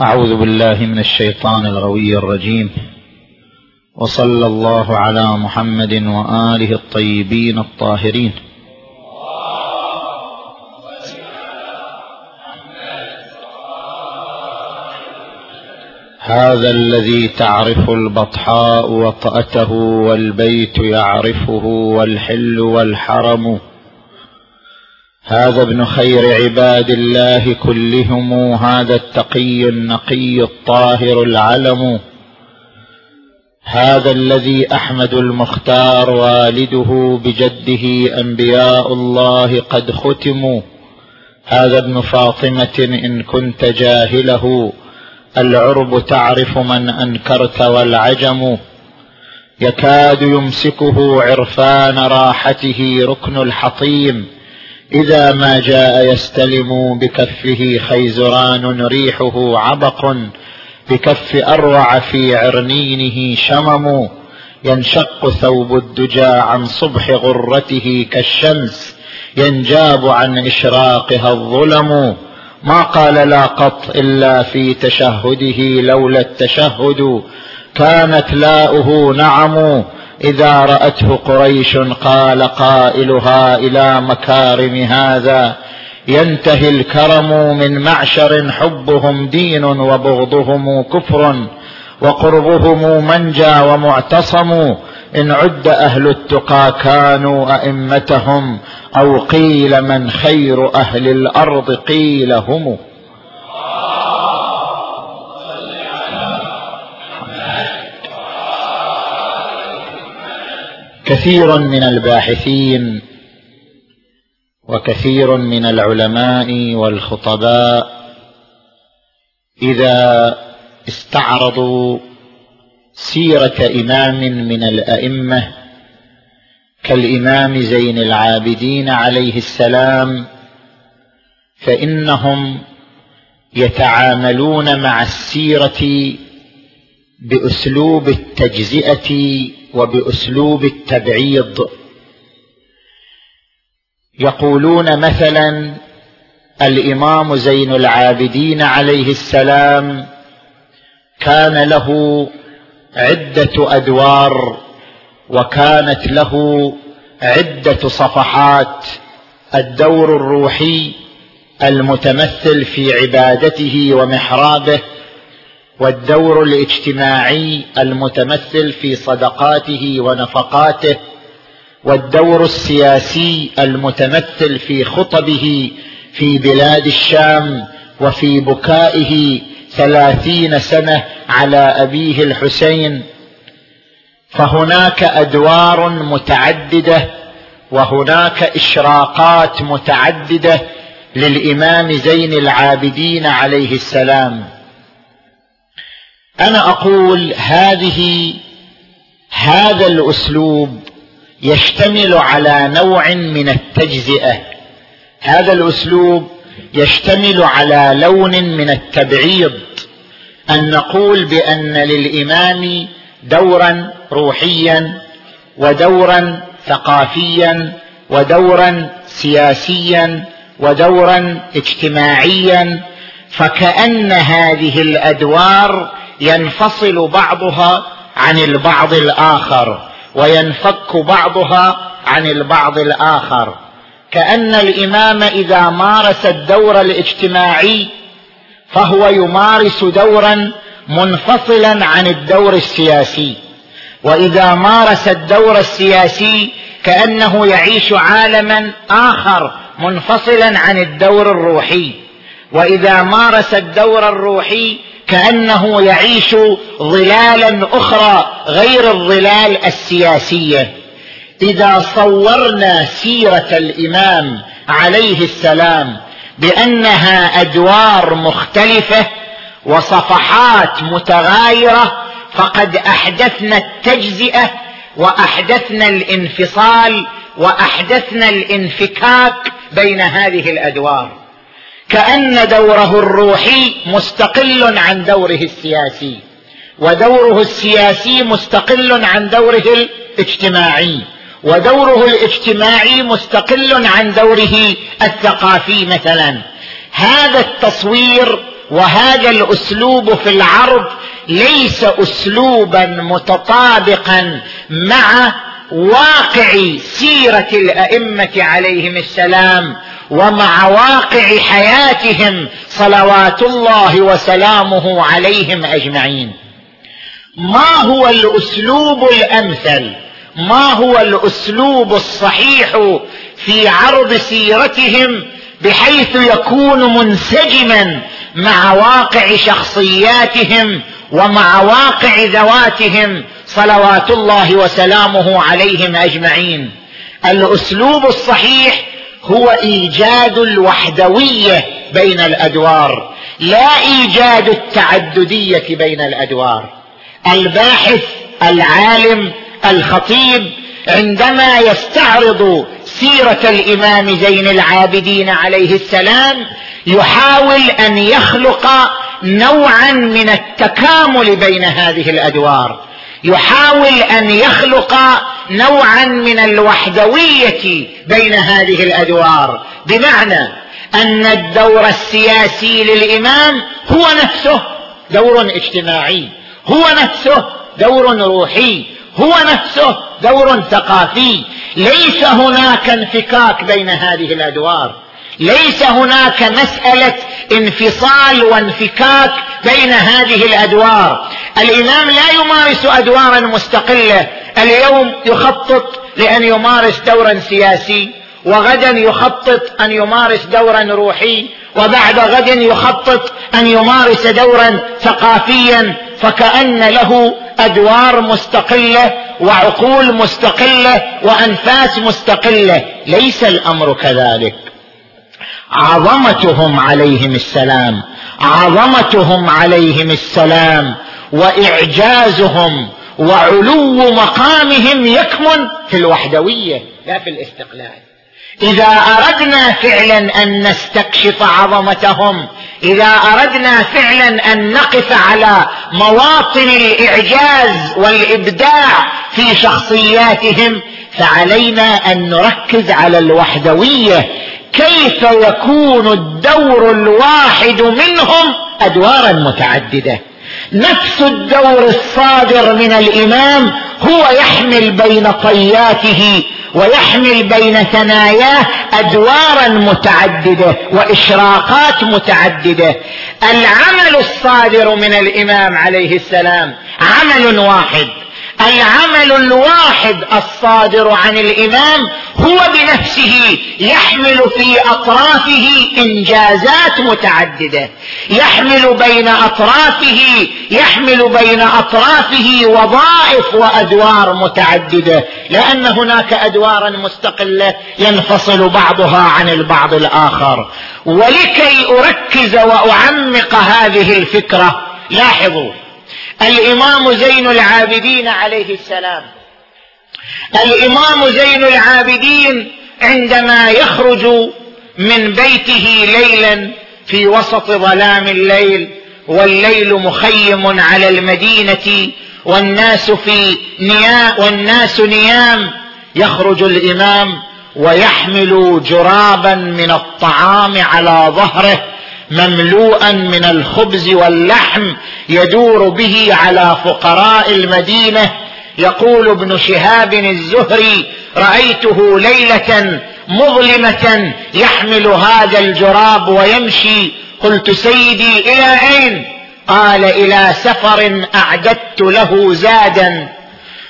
أعوذ بالله من الشيطان الغوي الرجيم. وصلى الله على محمد وآله الطيبين الطاهرين. هذا الذي تعرف البطحاء وطأته والبيت يعرفه والحل والحرم. هذا ابن خير عباد الله كلهم هذا التقي النقي الطاهر العلم. هذا الذي أحمد المختار والده بجده أنبياء الله قد ختموا. هذا ابن فاطمة إن كنت جاهله العرب تعرف من أنكرت والعجم. يكاد يمسكه عرفان راحته ركن الحطيم. إذا ما جاء يستلم بكفه خيزران ريحه عبق بكف أروع في عرنينه شمم ينشق ثوب الدجى عن صبح غرته كالشمس ينجاب عن إشراقها الظلم. ما قال لا قط إلا في تشهده لولا التشهد كانت لاؤه نعم. إذا رأته قريش قال قائلها إلى مكارم هذا ينتهي الكرم من معشر حبهم دين وبغضهم كفر وقربهم منجى ومعتصم إن عد أهل التقى كانوا أئمتهم أو قيل من خير أهل الأرض قيل هم كثير من الباحثين وكثير من العلماء والخطباء إذا استعرضوا سيرة إمام من الأئمة كالإمام زين العابدين عليه السلام فإنهم يتعاملون مع السيرة بأسلوب التجزئة وبأسلوب التبعيض. يقولون مثلا الإمام زين العابدين عليه السلام كان له عدة أدوار وكانت له عدة صفحات. الدور الروحي المتمثل في عبادته ومحرابه والدور الاجتماعي المتمثل في صدقاته ونفقاته والدور السياسي المتمثل في خطبه في بلاد الشام وفي بكائه ثلاثين سنة على أبيه الحسين. فهناك أدوار متعددة وهناك إشراقات متعددة للإمام زين العابدين عليه السلام. أنا أقول هذه هذا الأسلوب يشتمل على نوع من التجزئة. هذا الأسلوب يشتمل على لون من التبعيض. أن نقول بأن للإمام دورا روحيا ودورا ثقافيا ودورا سياسيا ودورا اجتماعيا فكأن هذه الأدوار ينفصل بعضها عن البعض الآخر وينفك بعضها عن البعض الآخر. كأن الإمام إذا مارس الدور الاجتماعي فهو يمارس دورا منفصلا عن الدور السياسي. وإذا مارس الدور السياسي كأنه يعيش عالما آخر منفصلا عن الدور الروحي. وإذا مارس الدور الروحي كأنه يعيش ظلالا أخرى غير الظلال السياسية. إذا صورنا سيرة الإمام عليه السلام بأنها أدوار مختلفة وصفحات متغايرة فقد أحدثنا التجزئة وأحدثنا الانفصال وأحدثنا الانفكاك بين هذه الأدوار. كأن دوره الروحي مستقل عن دوره السياسي ودوره السياسي مستقل عن دوره الاجتماعي ودوره الاجتماعي مستقل عن دوره الثقافي مثلا. هذا التصوير وهذا الأسلوب في العرض ليس اسلوبا متطابقا مع واقع سيرة الأئمة عليهم السلام ومع واقع حياتهم صلوات الله وسلامه عليهم أجمعين. ما هو الأسلوب الأمثل؟ ما هو الأسلوب الصحيح في عرض سيرتهم بحيث يكون منسجما مع واقع شخصياتهم ومع واقع ذواتهم صلوات الله وسلامه عليهم أجمعين؟ الأسلوب الصحيح هو إيجاد الوحدوية بين الأدوار لا إيجاد التعددية بين الأدوار. الباحث العالم الخطيب عندما يستعرض سيرة الإمام زين العابدين عليه السلام يحاول أن يخلق نوعا من التكامل بين هذه الأدوار. يحاول أن يخلق نوعا من الوحدوية بين هذه الأدوار. بمعنى أن الدور السياسي للإمام هو نفسه دور اجتماعي هو نفسه دور روحي هو نفسه دور ثقافي. ليس هناك انفكاك بين هذه الأدوار. ليس هناك مسألة انفصال وانفكاك بين هذه الأدوار. الإمام لا يمارس أدوارا مستقلة. اليوم يخطط لأن يمارس دورا سياسي وغدا يخطط أن يمارس دورا روحي وبعد غد يخطط أن يمارس دورا ثقافيا فكأن له أدوار مستقلة وعقول مستقلة وأنفاس مستقلة. ليس الأمر كذلك. عظمتهم عليهم السلام عظمتهم عليهم السلام وإعجازهم وعلو مقامهم يكمن في الوحدوية لا في الاستقلال. إذا أردنا فعلا أن نستكشف عظمتهم إذا أردنا فعلا أن نقف على مواطن الإعجاز والإبداع في شخصياتهم فعلينا أن نركز على الوحدوية. كيف يكون الدور الواحد منهم أدوارا متعددة؟ نفس الدور الصادر من الإمام هو يحمل بين طياته ويحمل بين ثناياه أدوارا متعددة وإشراقات متعددة. العمل الصادر من الإمام عليه السلام عمل واحد. العمل الواحد الصادر عن الامام هو بنفسه يحمل في أطرافه إنجازات متعددة. يحمل بين أطرافه يحمل بين أطرافه وظائف وأدوار متعددة. لأن هناك أدوارا مستقلة ينفصل بعضها عن البعض الآخر. ولكي أركز وأعمق هذه الفكرة لاحظوا الإمام زين العابدين عليه السلام. الإمام زين العابدين عندما يخرج من بيته ليلا في وسط ظلام الليل والليل مخيم على المدينة والناس في نيام والناس نيام يخرج الإمام ويحمل جرابا من الطعام على ظهره مملوءا من الخبز واللحم يدور به على فقراء المدينة. يقول ابن شهاب الزهري رأيته ليلة مظلمة يحمل هذا الجراب ويمشي. قلت سيدي إلى أين؟ قال إلى سفر أعددت له زادا.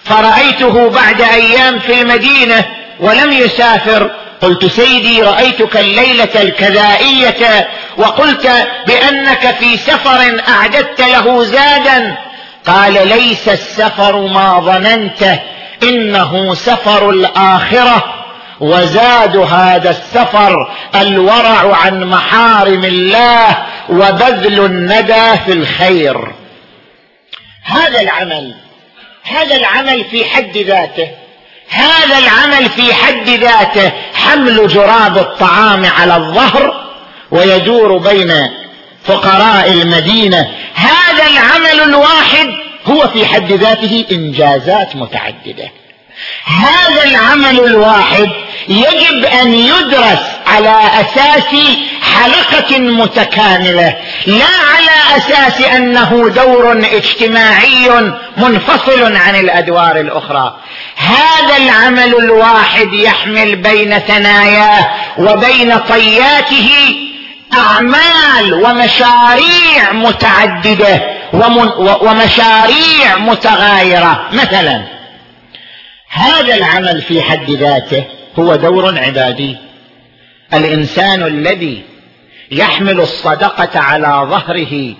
فرأيته بعد أيام في المدينة ولم يسافر. قلت سيدي رأيتك الليلة الكذائية وقلت بأنك في سفر أعددت له زادا. قال ليس السفر ما ظننته إنه سفر الآخرة. وزاد هذا السفر الورع عن محارم الله وبذل الندى في الخير. هذا العمل هذا العمل في حد ذاته. هذا العمل في حد ذاته حمل جراب الطعام على الظهر ويدور بين فقراء المدينة. هذا العمل الواحد هو في حد ذاته إنجازات متعددة. هذا العمل الواحد يجب أن يدرس على أساس حلقة متكاملة. لا على أساس أنه دور اجتماعي منفصل عن الأدوار الأخرى. هذا العمل الواحد يحمل بين ثناياه وبين طياته أعمال ومشاريع متعددة ومشاريع متغايرة. مثلا هذا العمل في حد ذاته هو دور عبادي. الإنسان الذي يحمل الصدقة على ظهره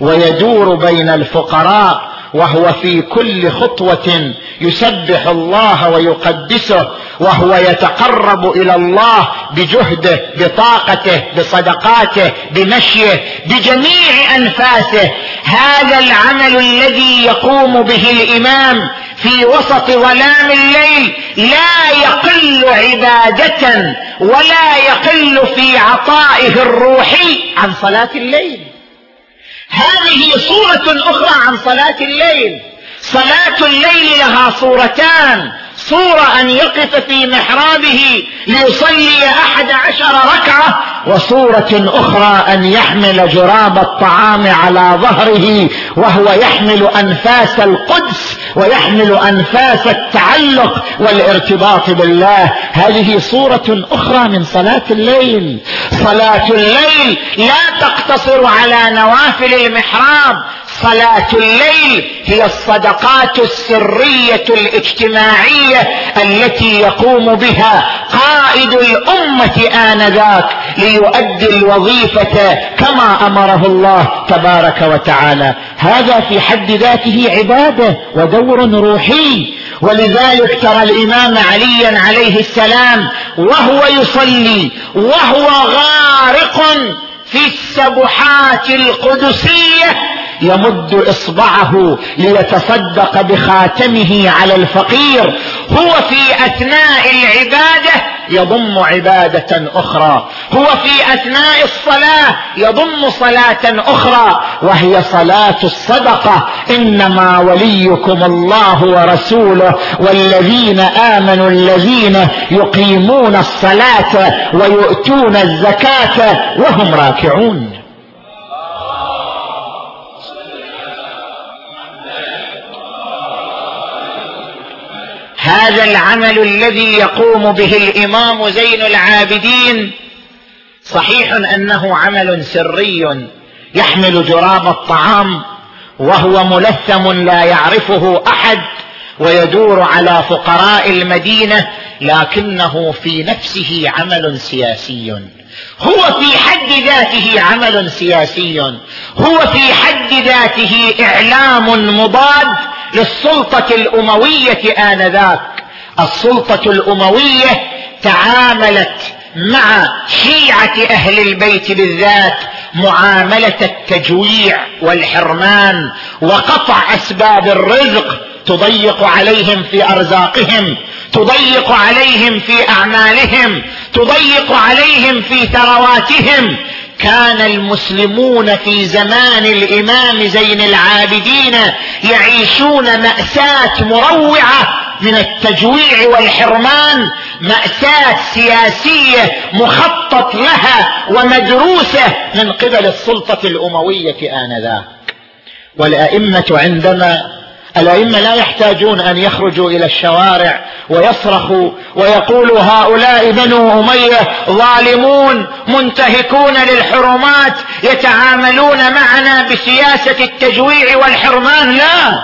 ويدور بين الفقراء وهو في كل خطوة يسبح الله ويقدسه وهو يتقرب إلى الله بجهده بطاقته بصدقاته بمشيه بجميع أنفاسه. هذا العمل الذي يقوم به الإمام في وسط ظلام الليل لا يقل عبادة ولا يقل في عطائه الروحي عن صلاة الليل. هذه صورة أخرى عن صلاة الليل. صلاة الليل لها صورتان. صورة أن يقف في محرابه ليصلي أحد عشر ركعة وصورة أخرى أن يحمل جراب الطعام على ظهره وهو يحمل أنفاس القدس ويحمل أنفاس التعلق والارتباط بالله. هذه صورة أخرى من صلاة الليل. صلاة الليل لا تقتصر على نوافل المحراب. صلاة الليل هي الصدقات السرية الاجتماعية التي يقوم بها قائد الأمة آنذاك ليؤدي الوظيفة كما أمره الله تبارك وتعالى. هذا في حد ذاته عبادة ودور روحي. ولذلك ترى الإمام عليا عليه السلام وهو يصلي وهو غارق في السبحات القدسية يمد إصبعه ليتصدق بخاتمه على الفقير. هو في أثناء العبادة يضم عبادة أخرى. هو في أثناء الصلاة يضم صلاة أخرى. وهي صلاة الصدقة. إنما وليكم الله ورسوله والذين آمنوا الذين يقيمون الصلاة ويؤتون الزكاة وهم راكعون. هذا العمل الذي يقوم به الإمام زين العابدين. صحيح أنه عمل سري يحمل جراب الطعام وهو ملثم لا يعرفه أحد ويدور على فقراء المدينة لكنه في نفسه عمل سياسي. هو في حد ذاته عمل سياسي. هو في حد ذاته إعلام مضاد للسلطة الأموية آنذاك. السلطة الأموية تعاملت مع شيعة أهل البيت بالذات معاملة التجويع والحرمان وقطع أسباب الرزق تضيق عليهم في أرزاقهم تضيق عليهم في أعمالهم تضيق عليهم في ثرواتهم كان المسلمون في زمان الإمام زين العابدين يعيشون مأساة مروعة من التجويع والحرمان مأساة سياسية مخطط لها ومدروسة من قبل السلطة الأموية آنذاك. والأئمة عندما الأئمة لا يحتاجون أن يخرجوا إلى الشوارع ويصرخوا ويقولوا هؤلاء بنو أمية ظالمون منتهكون للحرمات يتعاملون معنا بسياسة التجويع والحرمان. لا!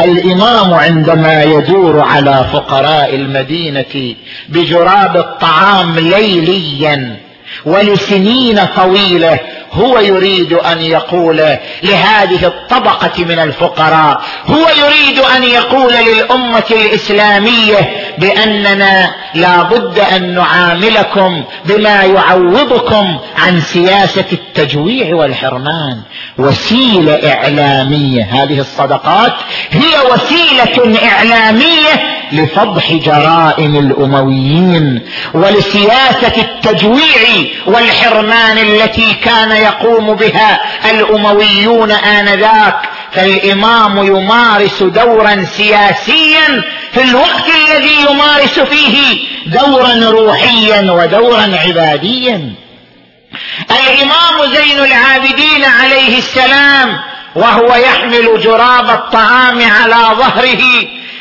الإمام عندما يدور على فقراء المدينة بجراب الطعام ليليا ولسنين طويلة هو يريد أن يقول لهذه الطبقة من الفقراء هو يريد أن يقول للأمة الإسلامية بأننا لا بد أن نعاملكم بما يعوضكم عن سياسة التجويع والحرمان. وسيلة إعلامية هذه الصدقات هي وسيلة إعلامية لفضح جرائم الأمويين ولسياسة التجويع والحرمان التي كان يقوم بها الأمويون آنذاك فالإمام يمارس دورا سياسيا في الوقت الذي يمارس فيه دورا روحيا ودورا عباديا. الإمام زين العابدين عليه السلام وهو يحمل جراب الطعام على ظهره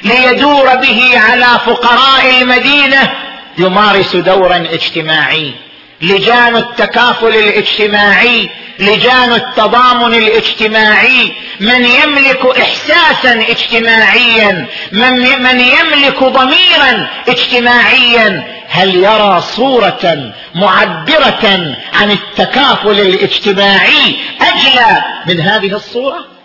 ليدور به على فقراء المدينة يمارس دورا اجتماعي. لجان التكافل الاجتماعي لجان التضامن الاجتماعي من يملك احساسا اجتماعيا من, من يملك ضميرا اجتماعيا. هل يرى صورة معبرة عن التكافل الاجتماعي أجلى من هذه الصورة؟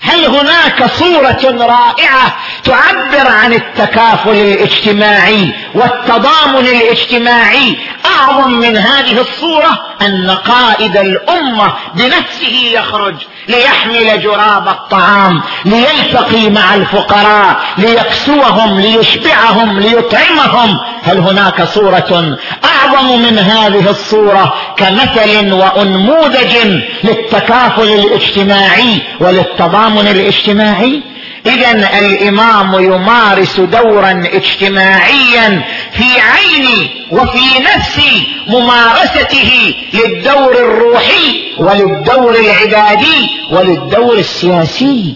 هل هناك صورة رائعة تعبر عن التكافل الاجتماعي والتضامن الاجتماعي؟ أعظم من هذه الصورة أن قائد الأمة بنفسه يخرج ليحمل جراب الطعام ليلتقي مع الفقراء ليكسوهم ليشبعهم ليطعمهم. هل هناك صورة أعظم من هذه الصورة كمثل وأنموذج للتكافل الاجتماعي وللتضامن الاجتماعي؟ اذا الإمام يمارس دورا اجتماعيا في عين وفي نفس ممارسته للدور الروحي وللدور العبادي وللدور السياسي.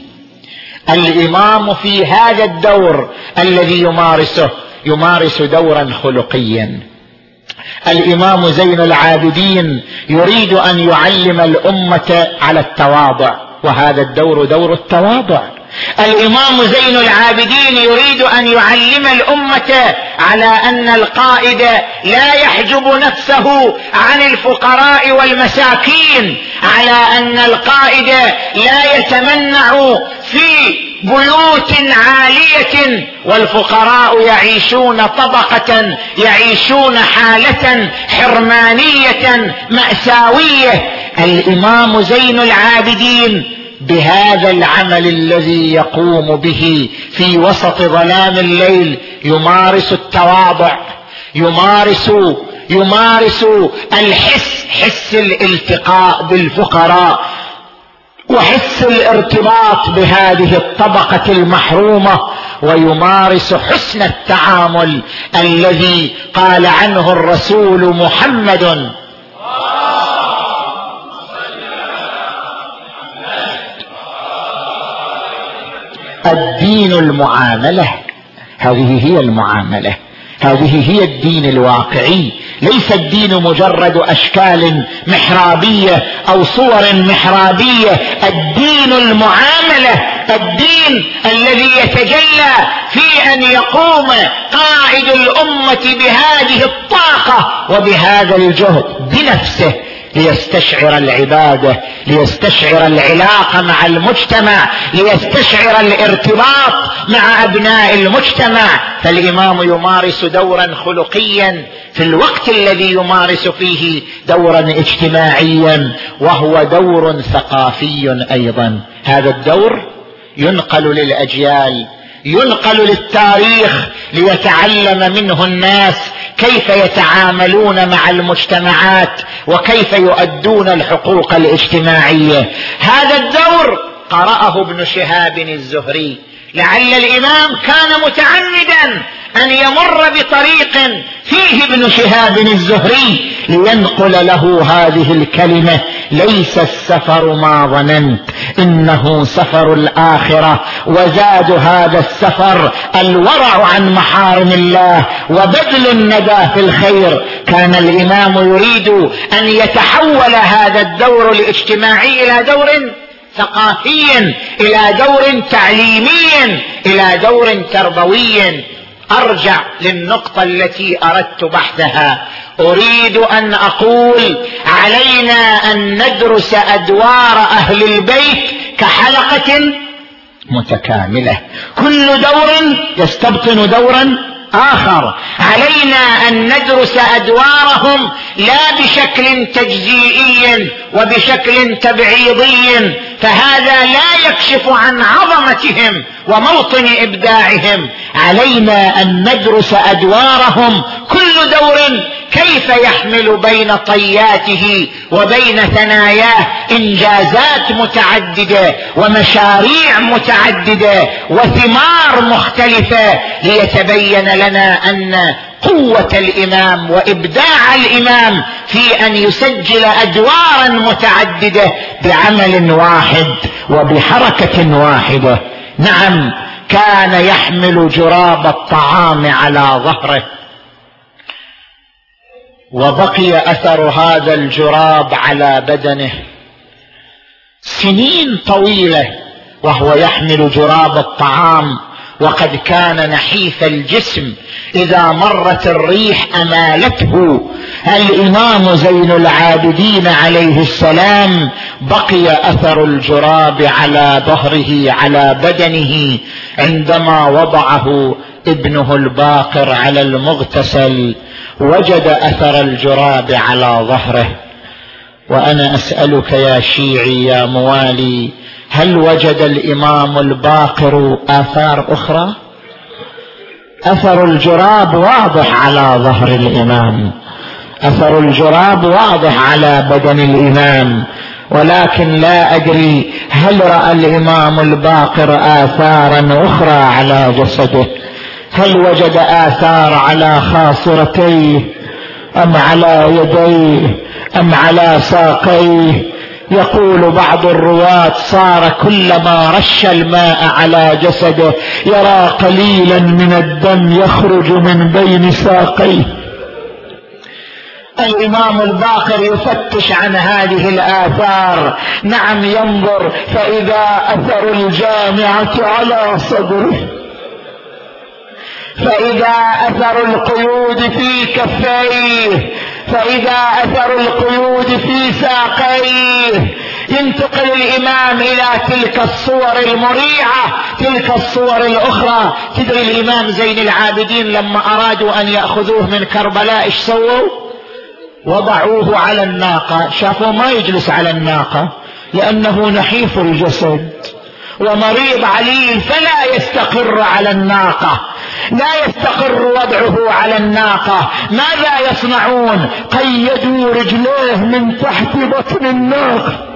الإمام في هذا الدور الذي يمارسه يمارس دورا خلقيا. الإمام زين العابدين يريد أن يعلم الأمة على التواضع. وهذا الدور دور التواضع. الإمام زين العابدين يريد أن يعلم الأمة على أن القائد لا يحجب نفسه عن الفقراء والمساكين على أن القائد لا يتمنع في بيوت عالية والفقراء يعيشون طبقة يعيشون حالة حرمانية مأساوية. الإمام زين العابدين بهذا العمل الذي يقوم به في وسط ظلام الليل يمارس التواضع يمارس يمارس الحس حس الالتقاء بالفقراء وحس الارتباط بهذه الطبقة المحرومة ويمارس حسن التعامل الذي قال عنه الرسول محمد الدين المعاملة. هذه هي المعاملة. هذه هي الدين الواقعي. ليس الدين مجرد أشكال محرابية أو صور محرابية. الدين المعاملة الدين الذي يتجلى في أن يقوم قائد الأمة بهذه الطاقة وبهذا الجهد بنفسه. ليستشعر العبادة ليستشعر العلاقة مع المجتمع ليستشعر الارتباط مع أبناء المجتمع. فالإمام يمارس دورا خلقيا في الوقت الذي يمارس فيه دورا اجتماعيا وهو دور ثقافي أيضا. هذا الدور ينقل للأجيال ينقل للتاريخ ليتعلم منه الناس كيف يتعاملون مع المجتمعات وكيف يؤدون الحقوق الاجتماعية. هذا الدور قرأه ابن شهاب الزهري. لعل الإمام كان متعمدا أن يمر بطريق فيه ابن شهاب الزهري لينقل له هذه الكلمة ليس السفر ما ظننت إنه سفر الآخرة وزاد هذا السفر الورع عن محارم الله وبذل الندى في الخير. كان الإمام يريد أن يتحول هذا الدور الاجتماعي إلى دور ثقافي إلى دور تعليمي إلى دور تربوي أرجع للنقطة التي أردت بحثها. أريد أن أقول علينا أن ندرس أدوار أهل البيت كحلقة متكاملة. كل دور يستبطن دورا آخر. علينا أن ندرس أدوارهم لا بشكل تجزيئي وبشكل تبعيضي فهذا لا يكشف عن عظمتهم وموطن إبداعهم. علينا أن ندرس أدوارهم كل دور كيف يحمل بين طياته وبين ثناياه إنجازات متعددة ومشاريع متعددة وثمار مختلفة ليتبين لنا أن قوة الإمام وإبداع الإمام في أن يسجل أدوارا متعددة بعمل واحد وبحركة واحدة. نعم كان يحمل جراب الطعام على ظهره. وبقي أثر هذا الجراب على بدنه. سنين طويلة وهو يحمل جراب الطعام وقد كان نحيف الجسم. إذا مرت الريح أمالته. الإمام زين العابدين عليه السلام بقي أثر الجراب على ظهره على بدنه عندما وضعه ابنه الباقر على المغتسل. وجد أثر الجراب على ظهره. وأنا أسألك يا شيعي يا موالي هل وجد الإمام الباقر آثار أخرى؟ أثر الجراب واضح على ظهر الإمام. أثر الجراب واضح على بدن الإمام. ولكن لا أدري هل رأى الإمام الباقر آثارا أخرى على جسده. هل وجد آثار على خاصرتيه؟ أم على يديه؟ أم على ساقيه؟ يقول بعض الرواة صار كلما رش الماء على جسده يرى قليلا من الدم يخرج من بين ساقيه. الإمام الباقر يفتش عن هذه الآثار. نعم ينظر فإذا أثر الجامعة على صدره. فإذا أثر القيود في كفيه فإذا أثر القيود في ساقيه. ينتقل الإمام إلى تلك الصور المريعة تلك الصور الأخرى. تدري الإمام زين العابدين لما أرادوا أن يأخذوه من كربلاء إيش سووا؟ وضعوه على الناقة. شافوا؟ ما يجلس على الناقة لأنه نحيف الجسد. ومريض عليل فلا يستقر على الناقة. لا يستقر وضعه على الناقة. ماذا يصنعون؟ قيدوا رجليه من تحت بطن الناقة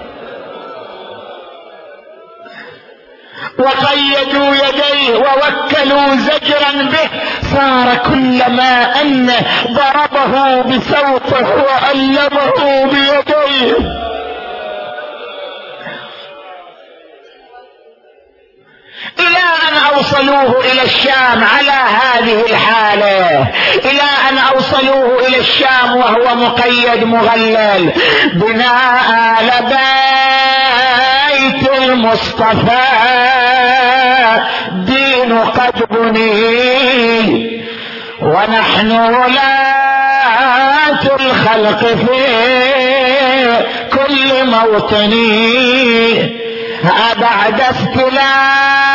وقيدوا يديه ووكلوا زجرا به. صار كلما ان ضربه بسوطه وألمه بيديه. إلى أن أوصلوه إلى الشام على هذه الحالة. إلى أن أوصلوه إلى الشام وهو مقيد مغلل. بناء آل بيت المصطفى. دين قد بني. ونحن ولاة الخلق في كل موطن. بعد استلام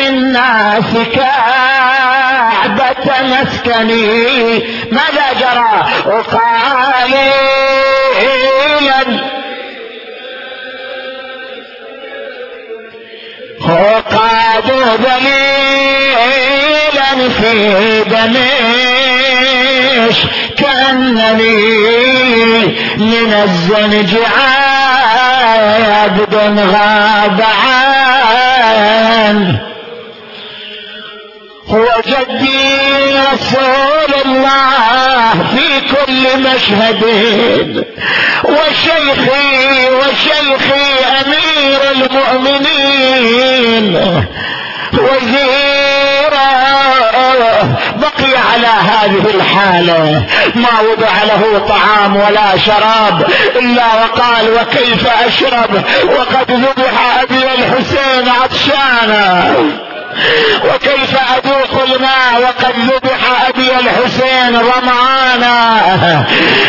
الناس كعبة مسكني. ماذا جرى؟ وقليلا وقاد ذليلا في دمشق كأنني من الزنج عبد غاب عنه هو جدي رسول الله في كل مشهد. وشيخي وشيخي أمير المؤمنين. وزيرا بقي على هذه الحالة. ما وضع له طعام ولا شراب إلا وقال وكيف أشرب؟ وقد ذبح أبي الحسين عطشانا. وكيف اذوق الماء وقد ذبح أبي الحسين ظمعانا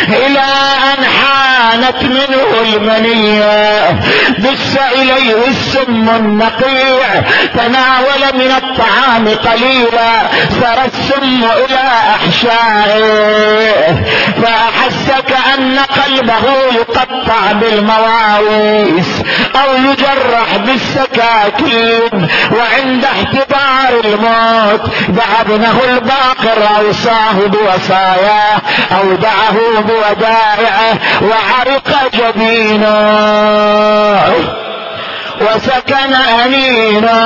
إلى أن حانت منه المنية. بس إليه السم النقيع. تناول من الطعام قليلا. سرى السم إلى أحشائه. فاحس كان قلبه يقطع بالمواويس أو يجرح بالسكاكين. وعند احتضار الموت. دعا ابنه الباقر اوصاه بوصاياه أودعه بودائعه وعرق جبينه. وسكن أنينا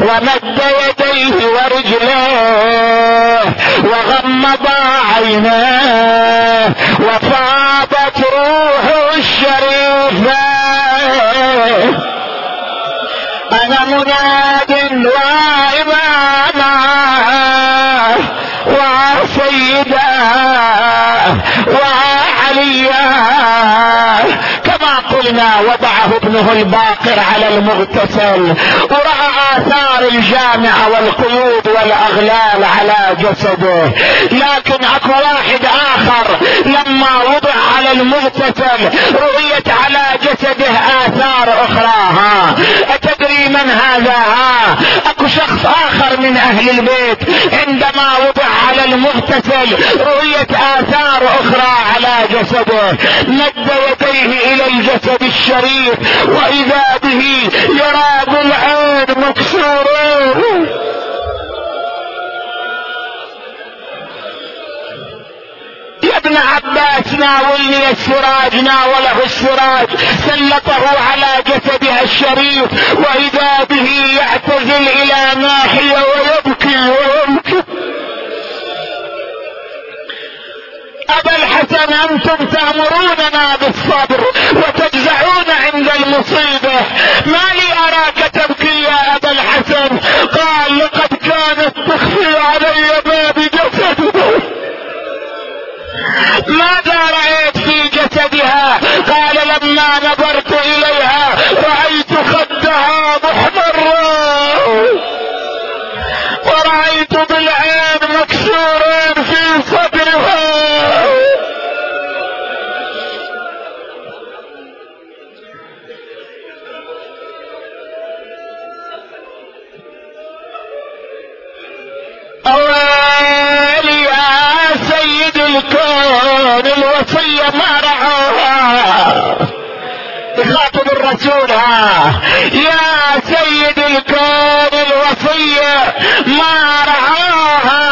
ومد يديه ورجليه وغمض عينيه وفاضت مناد وإماما وعليا كما قلنا وضعه ابنه الباقر على المغتسل. ورأى آثار الجامعة والقيود والأغلال على جسده. لكن أكو واحد آخر لما وضع على المغتسل رؤيت على جسده آثار أخرى ها أتدري من هذا؟ ها أكو شخص آخر من أهل البيت عندما وضع على المغتسل رؤيت آثار أخرى على جسده. مد يديه إلى الجسد الشريف وإذا به يرى بالعين مكسورين يا ابن عباس ناولني السراج ناوله السراج. سلطه على جسدها الشريف وإذا به يعتزل إلى ناحية ويبكي ويبكي أبا الحسن أنتم تأمروننا بالصبر وتجزعون عند المصيبة. ما لي أراك تبكي يا أبا الحسن؟ قال لقد كانت تخفي علي باب جسدها ماذا رأيت في جسدها؟ قال لما نظرت إليها رأيت خدها محمرا يخاطب الرسول ها يا سيد الكون الوصية ما رعاها.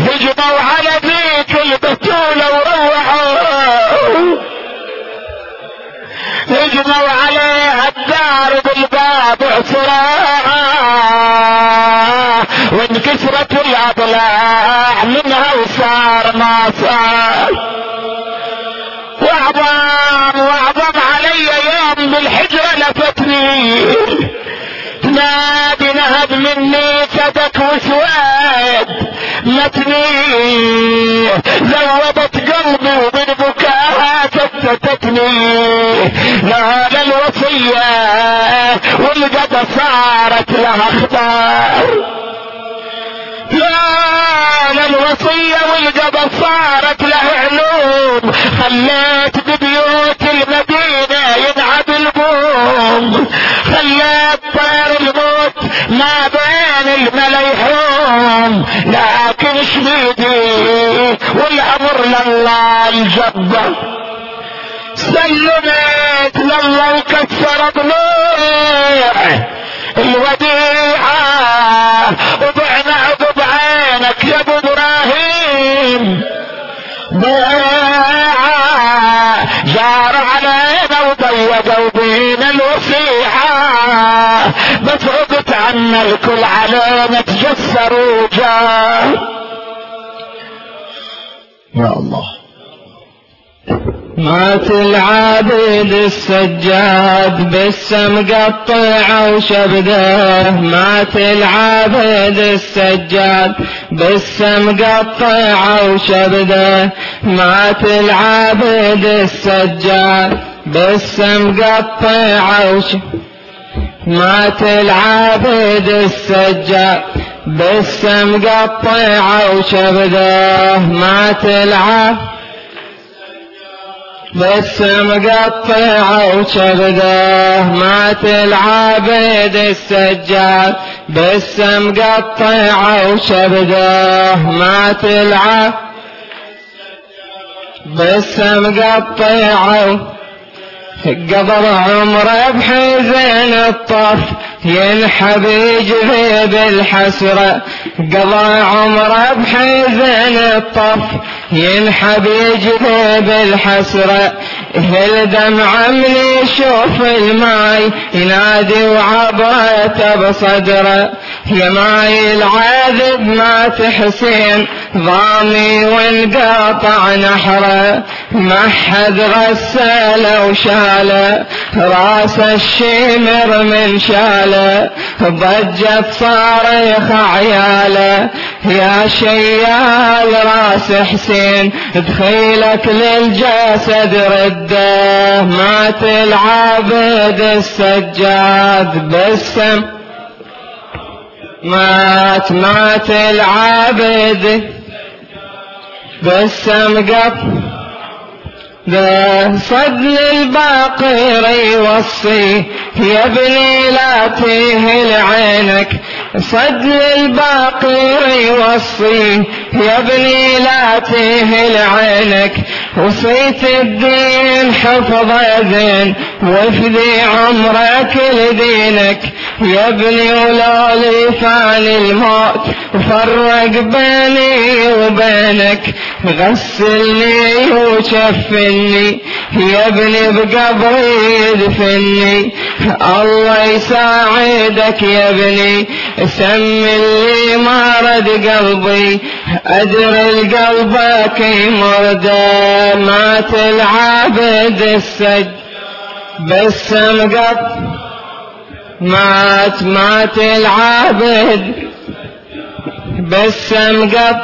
هجموا على ذيك البتولة وروحوا. هجموا عليها الدار بالباب عصراها وانكسرت الأضلاع منها وصار ما صار. واعظم واعظم علي يوم بالحجرة لفتني. تنادي نهب مني فدك وسواد متني. ذوبت قلبي ومن بكاها فتتتني لهذا الوصية والقد صارت لها أخبار. لا الوصية والقبض صارت له علوم. خليت ببيوت المدينة البوم خليت طير الموت ما بين المليحوم لكن شبيدي والأمر لله الجبر سلمت لله وكسر ضلوع الوديعة وضعنا عقب عينك يا أبو إبراهيم. بيعة جار علينا وضيقوا بينا الوسيعة بس عقت عنا الكل علينا تجسروا جار يا الله. مات العابد السجاد بالسم قطع وشبده. مات العابد السجاد بالسم قطع وشبده. مات العابد السجاد بالسم قطع وشبده مات العابد السجاد بالسم قطع وشبده مات العابد بس مقطع وشبده مات العابد السجاد بس مقطع وشبده مات العابد بس مقطع قضى عمره بحزن الطف ينحب يجذب الحسرة قضى عمره بحزن الطف ينحب يجذب الحسرة هل دمع من يشوف الماي ينادي وعبرته بصدره يا ماي العذب ما تحسين ضامي وانقطع نحره ما حد غسله وشاله راس الشمر من شاله ضجت صارخ عياله يا شيال راس حسين دخيلك للجسد رده مات العابد السجاد بالسم. مات مات العابد بالسم. قط. ذا صدل الباقر يوصي يا ابني لا تهل عينك. صدل الباقر يوصي يا ابني لا تهل عينك. وصيت الدين حفظ زين وافدي عمرك لدينك. يا ابني ولولي فاني الموت وفرق بيني وبينك. غسلني وشفني يا ابني بقبري يدفني. الله يساعدك يا ابني سم اللي مرض قلبي أدري قلبك يمرد مات العابد السج بس مقط مات مات العابد بس مقط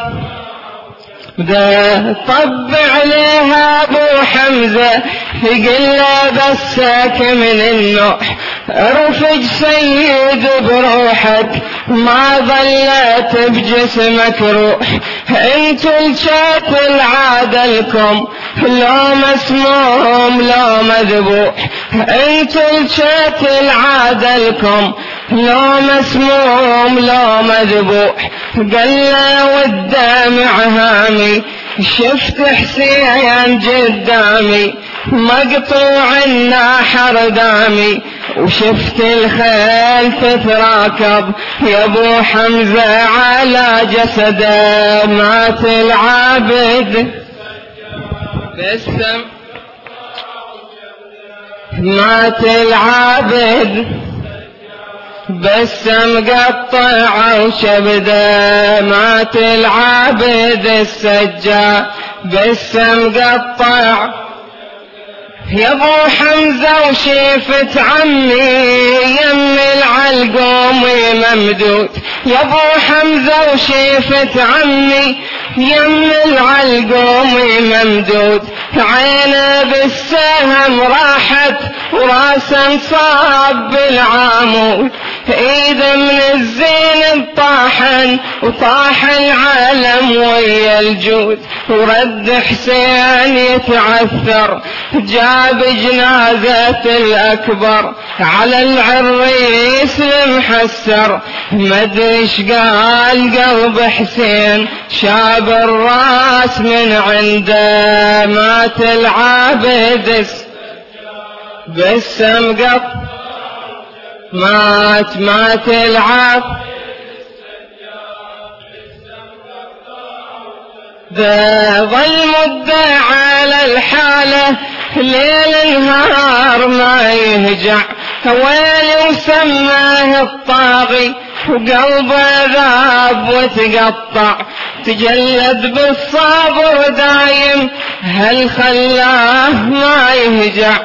ده طبع عليها أبو حمزة. يقول له بسك من النوح. رفج سيد بروحك. ما ظلت بجسمك روح. انتو الشات العادلكم لو مسموم لو مذبوح انتو الشات العادلكم لو مسموم لو مذبوح قال والدمع هامي شفت حسين قدامي مقطوع الناحر دامي. وشفت الخيل تتراكب يا ابو حمزة على جسده مات العابد بسم مات العابد بس مقطع وشبده مات العابد السجا بس مقطع. يا ابو حمزة وشيفت عمي يم العلقوم ممدود. يا ابو حمزة وشيفت عمي يم العلقوم ممدود. عينه بالسهم راحت وراسه صاب بالعامود. إيده من الزين طاحن وطاح العالم ويا الجود. ورد حسين يتعثر جاب جنازة الأكبر. على العريس المحسر مدري قال قلب حسين شاب الراس من عنده مات العابد بس مقط مات مات العاب ظل مدة على الحالة ليل نهار ما يهجع. ويلي وسماه الطاغي وقلبه ذاب وتقطع تجلد بالصبر دايم. هل خلاه ما يهجع؟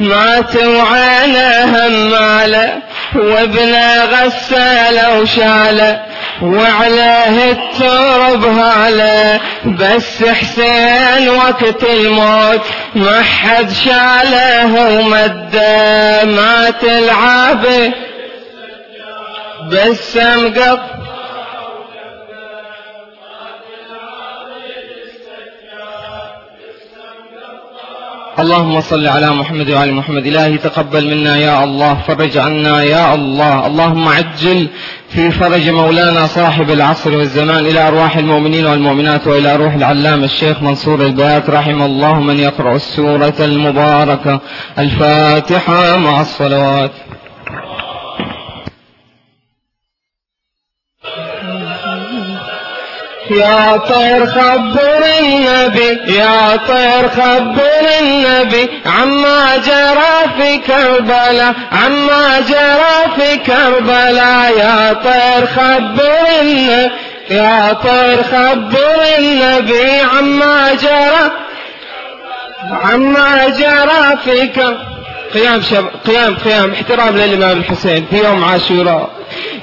مات وعينه هماله وابنه غسله وشاله وعليه الترب هاله بس حسين وقت الموت. ما حد شاله ومده مات العابد بس مقط اللهم صل على محمد وعلى محمد. إلهي تقبل منا يا الله فرج عنا يا الله. اللهم عجل في فرج مولانا صاحب العصر والزمان إلى أرواح المؤمنين والمؤمنات وإلى روح العلام الشيخ منصور البيات رحم الله من يقرأ السورة المباركة الفاتحة مع الصلوات. يا طير خبر النبي يا طير خبر النبي عما جرى في كربلاء عما جرى في كربلاء يا طير خبر النبي يا طير خبر النبي عما جرى عما جرى في كربلاء قيام شب... قيام قيام. احترام للإمام الحسين في يوم عاشوراء.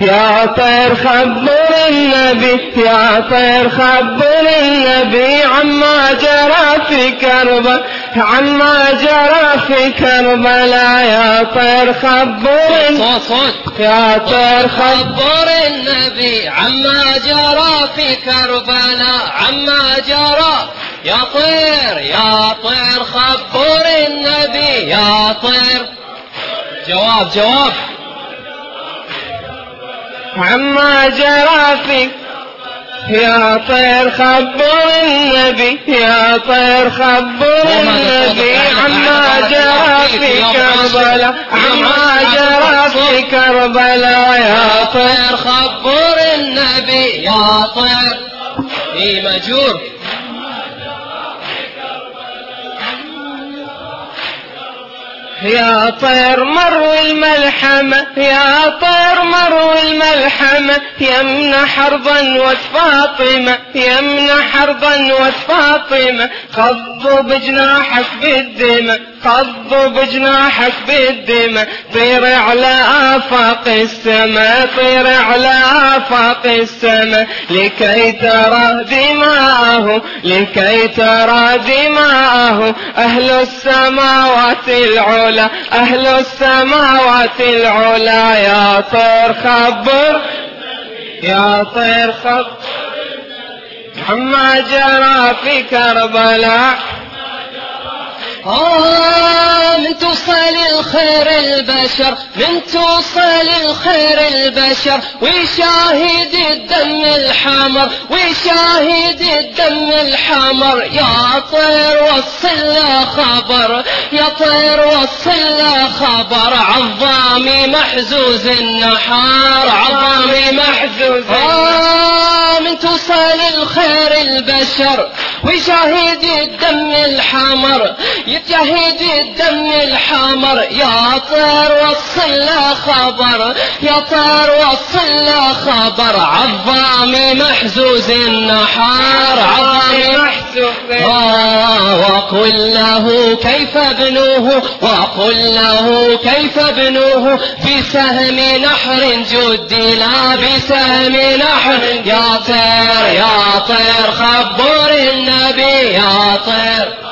يا طير خبر النبي يا طير خبر النبي عما جرى في كربلاء عما جرى في كربلاء. يا طير خبر صوت صوت. يا طير خبر خبر النبي عما جرى في كربلاء. عما جرى يا طير يا طير خبر النبي يا طير. جواب جواب. عما جرى في يا طير خبر النبي يا طير خبر النبي. عما جرى في كربلاء. عما جرى في كربلاء. يا طير خبر النبي يا طير. اي مجور. يا طير مرو الملحمة يا طير مرو الملحمة يمنى حربا وفاطمة يمنى حربا وفاطمة خضوا بجناحك بالدمى خضوا بجناحك بالدمى طير على آفاق السماء طير على آفاق السماء. لكي ترى دماءه لكي ترى دماءه. أهل السماوات العلى أهل السماوات العلى يا طير خبر يا طير خبر. عما جرى في كربلاء. آه من توصل الخير البشر؟ من توصل الخير البشر؟ ويشاهد الدم الحمر ويشاهد الدم الحمر. يا طير وصل خبر يا طير وصل خبر. عظامي محزوز النحار عظامي محزوز آه من توصل الخير البشر؟ ويشاهد الدم الحمر يتشاهد الدم الحمر. يا طير وصل خبر يا طير وصل خبر. عظامي محزوز النحار عظامي وقل له كيف بنوه وقل له كيف بنوه بسهم نحر جدي لا بسهم نحر. يا طير يا طير خبر النبي يا طير.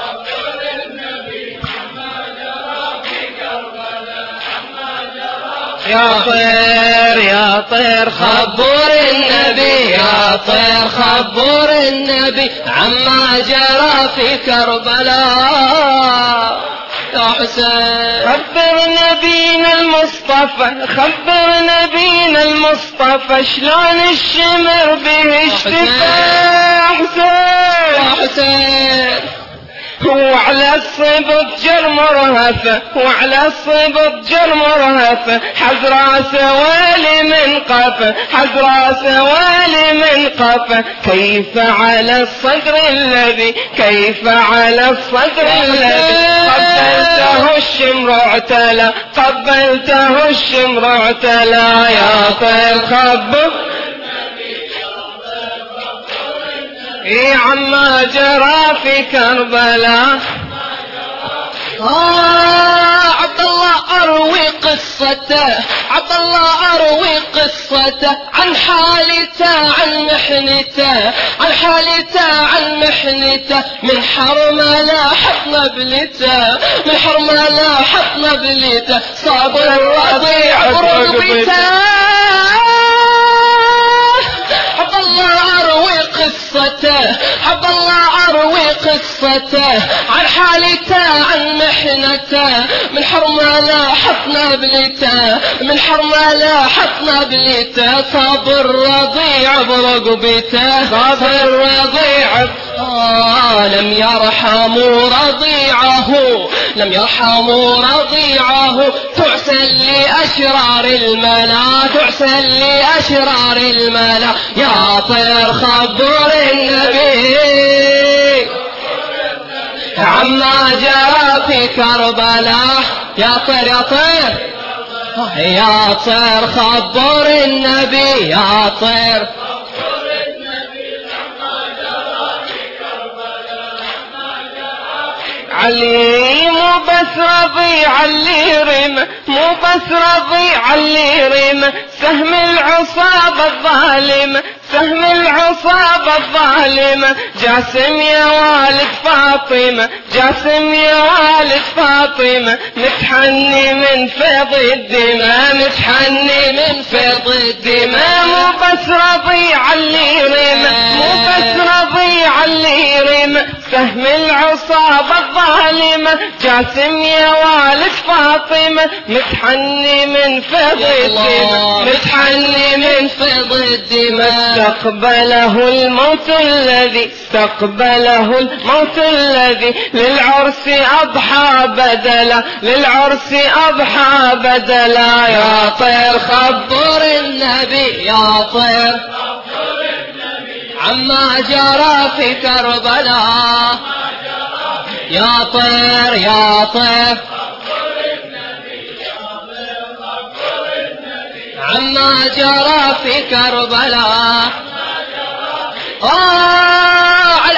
يا طير يا طير خبر النبي يا طير خبر النبي عما جرى في كربلاء. يا حسين. خبر نبينا المصطفى خبر نبينا المصطفى شلون الشمر به اشتفى يا حسين. حسين. وعلى الصبط جر مرهفة وعلى الصبط جر مرهفة حز راسه والي من قفة حز راسه والي من قفة كيف على الصدر الذي كيف على الصدر الذي؟ قبلته الشمر اعتلى قبلته الشمر اعتلى. يا طير خبر اي عما جرى في كربلاء. آه عبد الله أروي قصته عبد الله أروي قصته عن حالته عن محنته عن حالته عن محنته. من حرملة حط نبلته من حرملة حط نبلته صابر الرضيع برغبته عبد الله أروي قصته. عبد الله أروي قصته عن حالته عن محنته من حرملة حطنا بليته من حرملة حطنا بليته صابر رضيع برقبته صابر رضيع آه لم يرحموا رضيعه لم يرحموا رضيعه تعسل لأشرار الملا تعسل لأشرار الملا يا طير خبر النبي عما جرى في كربلاء يا طير يا طير. يا طير خبر النبي يا طير. علي مو بس رضيع اللي رم مو بس رضيع اللي رم سهم العصابة الظالم سهم العصابة الظالمة جاسم يا والد فاطمة جاسم يا والد فاطمة. متحني من فيض الدماء متحني من فيض الدماء. مو بس رضيع اللي رم مو بس رضيع اللي رم سهم العصابة الظالمة جاسم يا والد فاطمة متحني من فيض الدماء. متحني من فض الدماء. استقبله الموت الذي استقبله الموت الذي للعرس أضحى بدلا للعرس أضحى بدلا. يا طير خبر النبي يا طير عما جرى في كربلاء. يا طير يا طير. عما جرى في كربلاء. آه.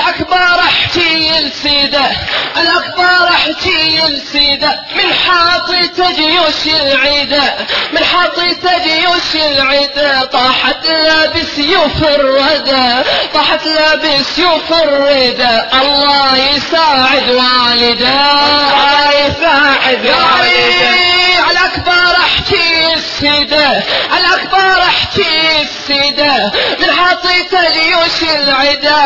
الأكبر احكي لسيده الأكبر احكي لسيده من حاطط جيوش العدة من حاطط جيوش العدة طاحت لا بسيوف الردى طاحت لا بسيوف الردى الله يساعد والده. الله يساعد والده. الأكبر احكي السيدة الأكبر احكي السيدة من حاطيت جيوش العدا.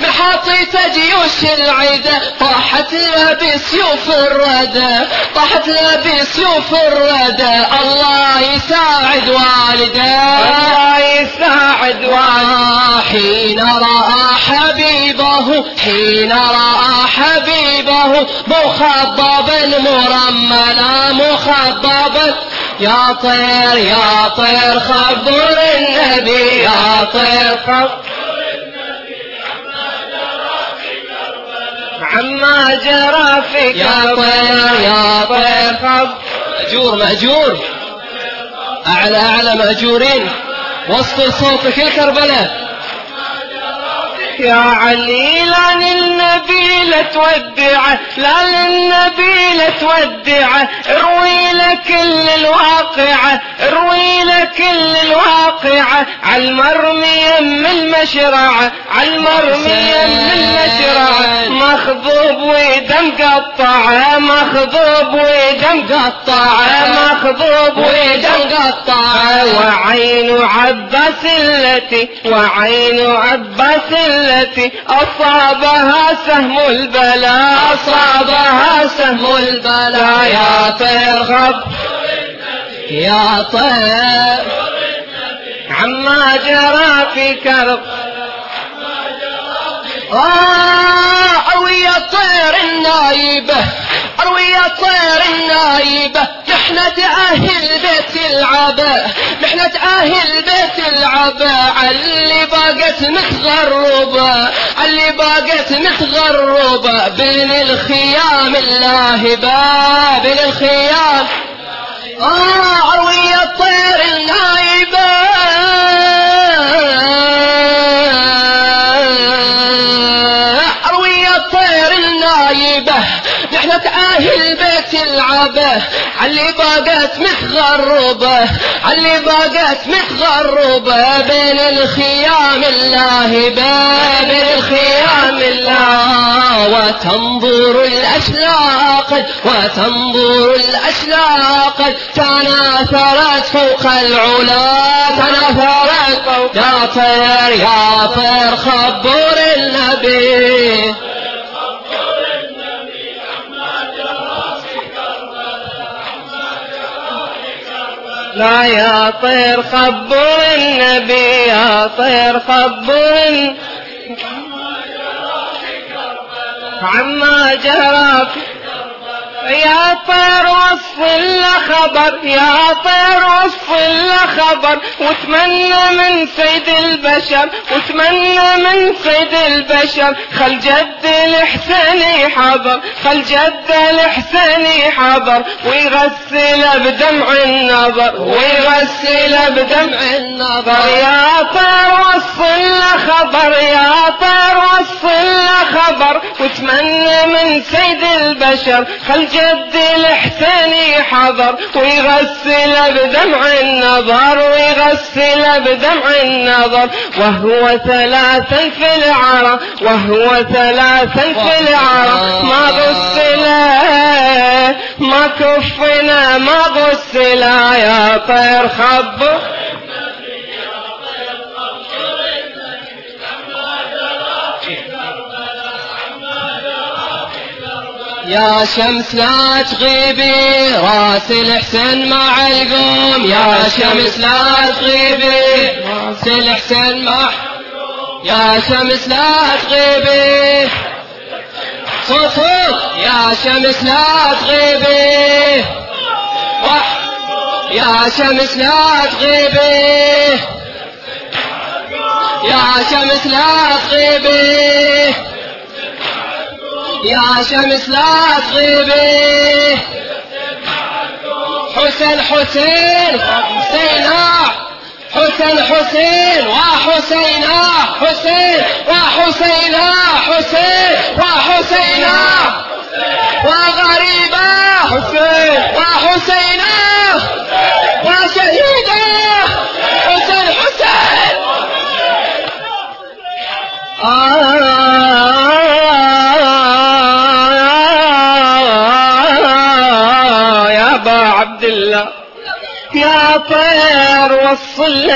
من حاطيت جيوش العدا طاحت لها بسيوف الردى طاحت لها بسيوف الردى الله يساعد والده. الله يساعد والده. حين رأى حبيبه حين رأى حبيبه مخضبا مرملا مخضبا. يا طير يا طير خبر النبي يا طير خبر عما جرى في يا طير يا طير خبر مأجور مأجور. أعلى أعلى مأجورين. وصل صوتك الكربلاء يا علي لا للنبي لا تودعه لا للنبي لا تودعه اروي كل الواقعة اروي كل الواقعة عالمرمي يم المشرعة عالمرمي يم المشرعة. مخضوب ودم قطعة مخضوب ودم قطعة مخضوب ودم قطعة. وعين عباس التي وعين عباس التي أصابها سهم البلاء. أصابها سهم البلاء. يا طير يا طير عما جرى في كرب آه أروي يا طير النايبة أروي طير النايبة محنة أهل بيت العبا محنة أهل بيت العبا اللي باقت متغربة اللي باقت متغربة بين الخيام اللاهبة بين الخيام آه أروي يا طير النايبة. أروي يا طير النايبة. نحن أهل بيت العبة اللي باقت متغربة اللي باقت متغربة بين الخيام اللاهبة بين الخيام الله. وتنظر الأشلاق وتنظر الأشلاق تناثرت فوق العلا تناثرت فوق يا طير يا طير خبر النبي. لا يا طير خبر النبي يا طير خبر. عما جرى يا طير وصل له خبر يا طير له خبر وتمنى من سيد البشر وتمنى من سيد البشر خل جد الحسين حضر خل جد الحسين حضر ويغسل بدمع النظر ويغسل بدمع النظر. يا طير له خبر يا طير له خبر وتمنى من سيد البشر خل جد الحسين حضر ويغسل بدمع النظر ويغسل بدمع النظر. وهو ثلاثا في العرى وهو ثلاثا في العرى. ما غسل ما كفنا ما غسل يا طير خبر. يا شمس لا تغيبي راس الحسين مع القوم. يا شمس لا تغيبي راس الحسين مع يا شمس لا تغيبي. صوت صوت. يا شمس لا تغيبي. يا شمس لا تغيبي. يا شمس لا تغيبي. يا شمس لا تغيبي. حسين حسين حسينا حسين حسين وحسينا حسين وحسينا حسين وحسينا وغريبة حسين وحسينا وشهيدا حسين حسين. آه. عبد الله يا طير وصل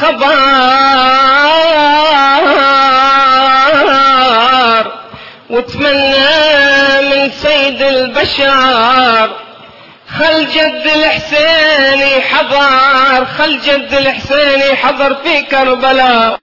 خبر وتمنى من سيد البشر خل جد الحسين حضر خل جد الحسين حضر في كربلاء